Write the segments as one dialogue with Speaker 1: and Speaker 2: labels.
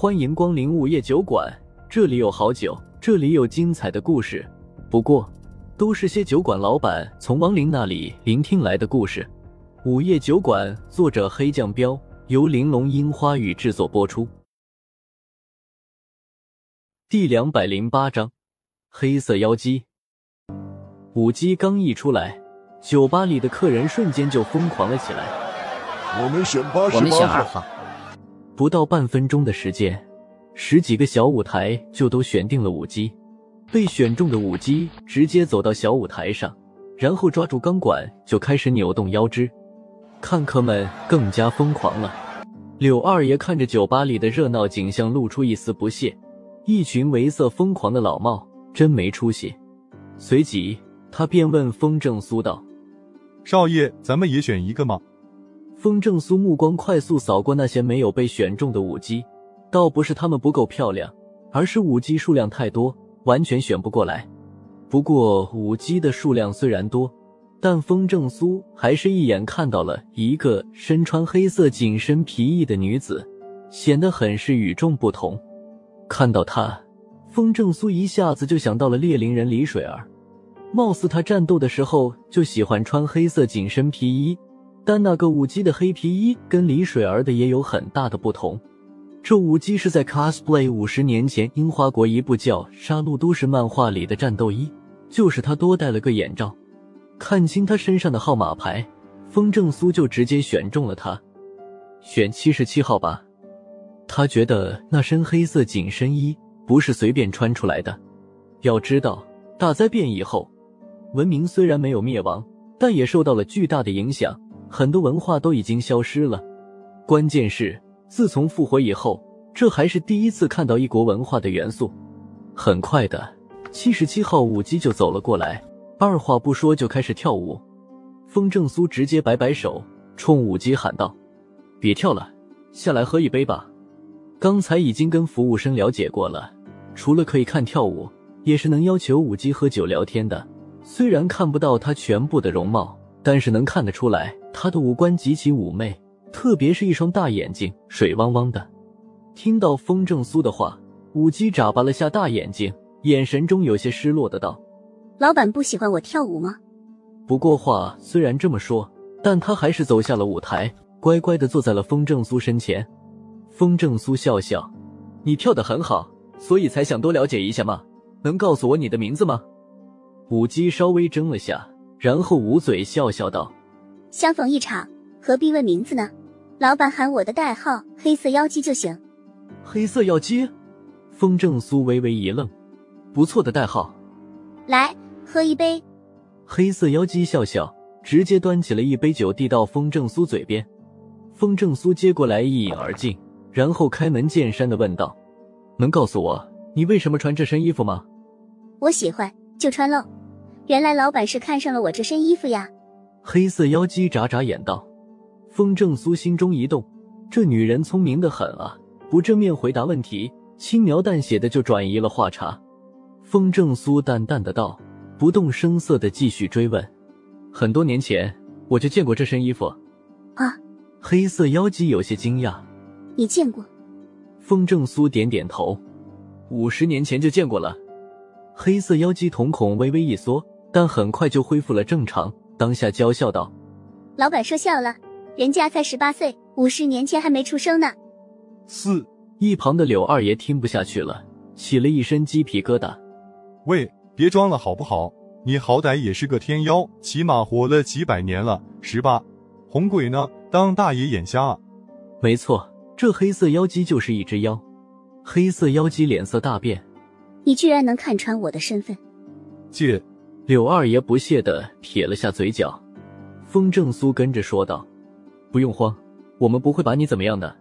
Speaker 1: 欢迎光临午夜酒馆，这里有好酒，这里有精彩的故事。不过，都是些酒馆老板从亡灵那里聆听来的故事。午夜酒馆，作者黑酱标，由玲珑樱花雨制作播出。第两百零八章，黑色妖姬。舞姬刚一出来，酒吧里的客人瞬间就疯狂了起来。
Speaker 2: 我们选八十
Speaker 3: 我们选
Speaker 2: 八号。
Speaker 1: 不到半分钟的时间，十几个小舞台就都选定了舞姬。被选中的舞姬直接走到小舞台上，然后抓住钢管就开始扭动腰肢。看客们更加疯狂了。柳二爷看着酒吧里的热闹景象，露出一丝不屑。一群为色疯狂的老帽，真没出息。随即，他便问风正苏道：“
Speaker 4: 少爷，咱们也选一个吗？”
Speaker 1: 风正苏目光快速扫过那些没有被选中的舞姬，倒不是她们不够漂亮，而是舞姬数量太多，完全选不过来。不过舞姬的数量虽然多，但风正苏还是一眼看到了一个身穿黑色紧身皮衣的女子，显得很是与众不同。看到她，风正苏一下子就想到了猎灵人李水儿，貌似他战斗的时候就喜欢穿黑色紧身皮衣。但那个舞姬的黑皮衣跟李水儿的也有很大的不同。这舞姬是在 cosplay 五十年前樱花国一部叫《杀戮都市》漫画里的战斗衣，就是他多戴了个眼罩，看清他身上的号码牌，风正苏就直接选中了他，选七十七号吧。他觉得那身黑色紧身衣不是随便穿出来的。要知道，大灾变以后，文明虽然没有灭亡，但也受到了巨大的影响。很多文化都已经消失了，关键是自从复活以后，这还是第一次看到异国文化的元素。很快的，七十七号舞姬就走了过来，二话不说就开始跳舞。风正苏直接摆摆手，冲舞姬喊道：“别跳了，下来喝一杯吧。”刚才已经跟服务生了解过了，除了可以看跳舞，也是能要求舞姬喝酒聊天的。虽然看不到她全部的容貌，但是能看得出来。她的五官极其妩媚，特别是一双大眼睛，水汪汪的。听到风正苏的话，舞姬眨巴了下大眼睛，眼神中有些失落的道：“
Speaker 5: 老板不喜欢我跳舞吗？”
Speaker 1: 不过话虽然这么说，但他还是走下了舞台，乖乖的坐在了风正苏身前。风正苏笑笑：“你跳得很好，所以才想多了解一下嘛。能告诉我你的名字吗？”舞姬稍微怔了下，然后捂嘴笑笑道。
Speaker 5: 相逢一场，何必问名字呢？老板喊我的代号“黑色妖姬”就行。
Speaker 1: 黑色妖姬，风正苏微微一愣，不错的代号。
Speaker 5: 来，喝一杯。
Speaker 1: 黑色妖姬笑笑，直接端起了一杯酒递到风正苏嘴边。风正苏接过来一饮而尽，然后开门见山的问道：“能告诉我你为什么穿这身衣服吗？”
Speaker 5: 我喜欢，就穿喽。原来老板是看上了我这身衣服呀。
Speaker 1: 黑色妖姬眨眨眼道：“风正苏心中一动，这女人聪明的很啊！不正面回答问题，轻描淡写的就转移了话茬。”风正苏淡淡的道，不动声色的继续追问：“很多年前我就见过这身衣服。”
Speaker 5: 啊！
Speaker 1: 黑色妖姬有些惊讶：“
Speaker 5: 你见过？”
Speaker 1: 风正苏点点头：“五十年前就见过了。”黑色妖姬瞳孔微微一缩，但很快就恢复了正常。当下娇笑道：“
Speaker 5: 老板说笑了，人家才十八岁，五十年前还没出生呢。”
Speaker 4: 四
Speaker 1: 一旁的柳二爷听不下去了，起了一身鸡皮疙瘩。
Speaker 4: 喂，别装了好不好？你好歹也是个天妖，起码活了几百年了。十八，红鬼呢？当大爷眼瞎啊？
Speaker 1: 没错，这黑色妖姬就是一只妖。黑色妖姬脸色大变：“
Speaker 5: 你居然能看穿我的身份？”
Speaker 4: 借。
Speaker 1: 柳二爷不屑的撇了下嘴角，风正苏跟着说道：“不用慌，我们不会把你怎么样的。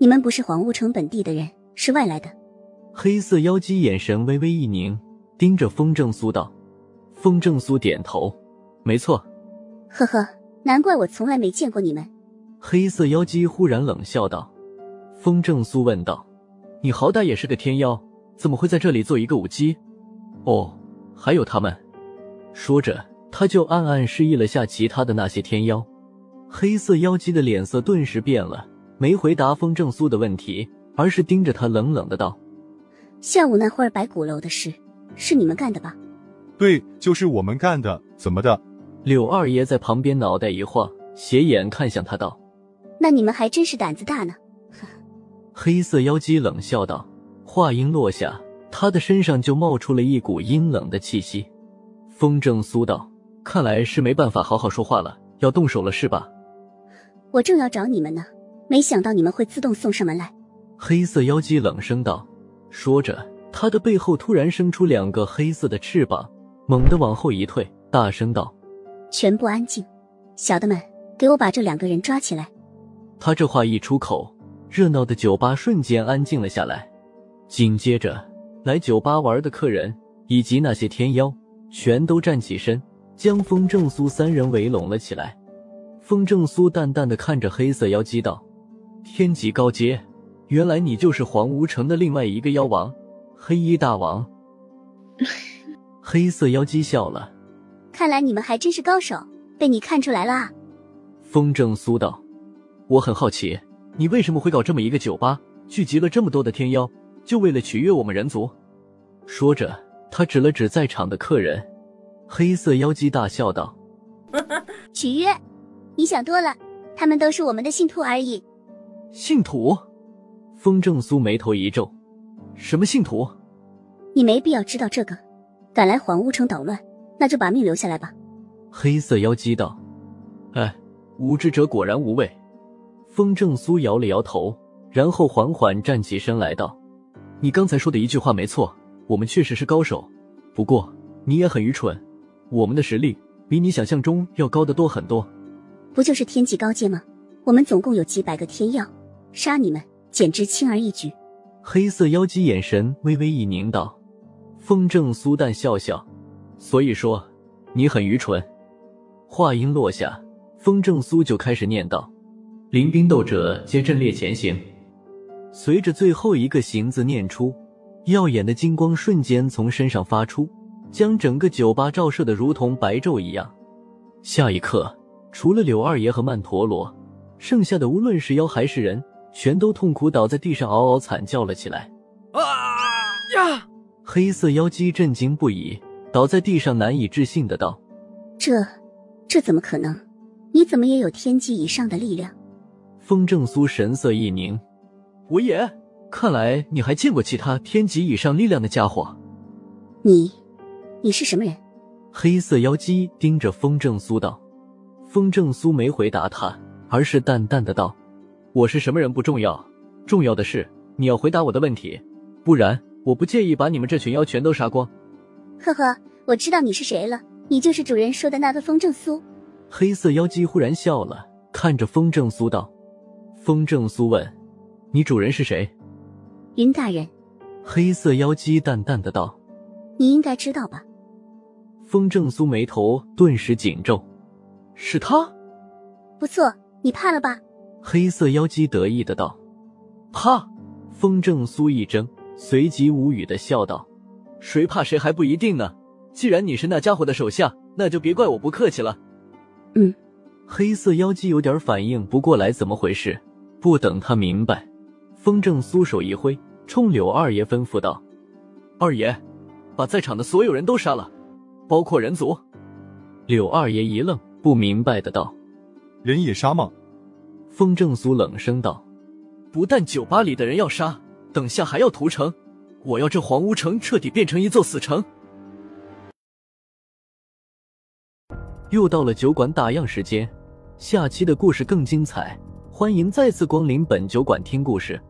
Speaker 5: 你们不是黄雾城本地的人，是外来的。”
Speaker 1: 黑色妖姬眼神微微一凝，盯着风正苏道：“风正苏点头，没错。”
Speaker 5: 呵呵，难怪我从来没见过你们。
Speaker 1: 黑色妖姬忽然冷笑道：“风正苏问道，你好歹也是个天妖，怎么会在这里做一个舞姬？哦，还有他们。”说着，他就暗暗示意了下其他的那些天妖。黑色妖姬的脸色顿时变了，没回答风正苏的问题，而是盯着他冷冷的道：“
Speaker 5: 下午那会儿白骨楼的事，是你们干的吧？”“
Speaker 4: 对，就是我们干的。怎么的？”
Speaker 1: 柳二爷在旁边脑袋一晃，斜眼看向他道：“
Speaker 5: 那你们还真是胆子大呢。”
Speaker 1: 黑色妖姬冷笑道。话音落下，他的身上就冒出了一股阴冷的气息。风正苏道：“看来是没办法好好说话了，要动手了是吧？”
Speaker 5: 我正要找你们呢，没想到你们会自动送上门来。
Speaker 1: 黑色妖姬冷声道，说着，他的背后突然生出两个黑色的翅膀，猛地往后一退，大声道：“
Speaker 5: 全部安静，小的们，给我把这两个人抓起来。”
Speaker 1: 他这话一出口，热闹的酒吧瞬间安静了下来。紧接着，来酒吧玩的客人以及那些天妖全都站起身，将风正苏三人围拢了起来。风正苏淡淡的看着黑色妖姬道：“天级高阶，原来你就是黄无城的另外一个妖王，黑衣大王。”黑色妖姬笑了：“
Speaker 5: 看来你们还真是高手，被你看出来了。”
Speaker 1: 风正苏道：“我很好奇，你为什么会搞这么一个酒吧，聚集了这么多的天妖？”就为了取悦我们人族，说着，他指了指在场的客人。黑色妖姬大笑道：“
Speaker 5: 取悦？你想多了，他们都是我们的信徒而已。”
Speaker 1: 信徒？风正苏眉头一皱：“什么信徒？
Speaker 5: 你没必要知道这个。敢来黄乌城捣乱，那就把命留下来吧。”
Speaker 1: 黑色妖姬道：“哎，无知者果然无畏。”风正苏摇了摇头，然后缓缓站起身来道。你刚才说的一句话没错，我们确实是高手，不过你也很愚蠢，我们的实力比你想象中要高得多很多。
Speaker 5: 不就是天际高阶吗？我们总共有几百个天妖，杀你们简直轻而易举。
Speaker 1: 黑色妖姬眼神微微一凝，道：“风正苏淡笑笑，所以说你很愚蠢。”话音落下，风正苏就开始念道：“临兵斗者皆阵列前行。”随着最后一个“行”字念出，耀眼的金光瞬间从身上发出，将整个酒吧照射的如同白昼一样。下一刻，除了柳二爷和曼陀罗，剩下的无论是妖还是人，全都痛苦倒在地上，嗷嗷惨叫了起来。啊呀！黑色妖姬震惊不已，倒在地上难以置信的道：“
Speaker 5: 这，这怎么可能？你怎么也有天机以上的力量？”
Speaker 1: 风正苏神色一凝。我也，看来你还见过其他天级以上力量的家伙。
Speaker 5: 你，你是什么人？
Speaker 1: 黑色妖姬盯着风正苏道。风正苏没回答他，而是淡淡的道：“我是什么人不重要，重要的是你要回答我的问题，不然我不介意把你们这群妖全都杀光。”
Speaker 5: 呵呵，我知道你是谁了，你就是主人说的那个风正苏。
Speaker 1: 黑色妖姬忽然笑了，看着风正苏道：“风正苏问。”你主人是谁？
Speaker 5: 云大人。
Speaker 1: 黑色妖姬淡淡的道：“
Speaker 5: 你应该知道吧？”
Speaker 1: 风正苏眉头顿时紧皱：“是他？
Speaker 5: 不错，你怕了吧？”
Speaker 1: 黑色妖姬得意的道：“怕？”风正苏一怔，随即无语的笑道：“谁怕谁还不一定呢。既然你是那家伙的手下，那就别怪我不客气了。”
Speaker 5: 嗯。
Speaker 1: 黑色妖姬有点反应不过来，怎么回事？不等他明白。风正苏手一挥，冲柳二爷吩咐道：“二爷，把在场的所有人都杀了，包括人族。”柳二爷一愣，不明白的道：“
Speaker 4: 人也杀吗？”
Speaker 1: 风正苏冷声道：“不但酒吧里的人要杀，等下还要屠城。我要这黄屋城彻底变成一座死城。”又到了酒馆打烊时间，下期的故事更精彩，欢迎再次光临本酒馆听故事。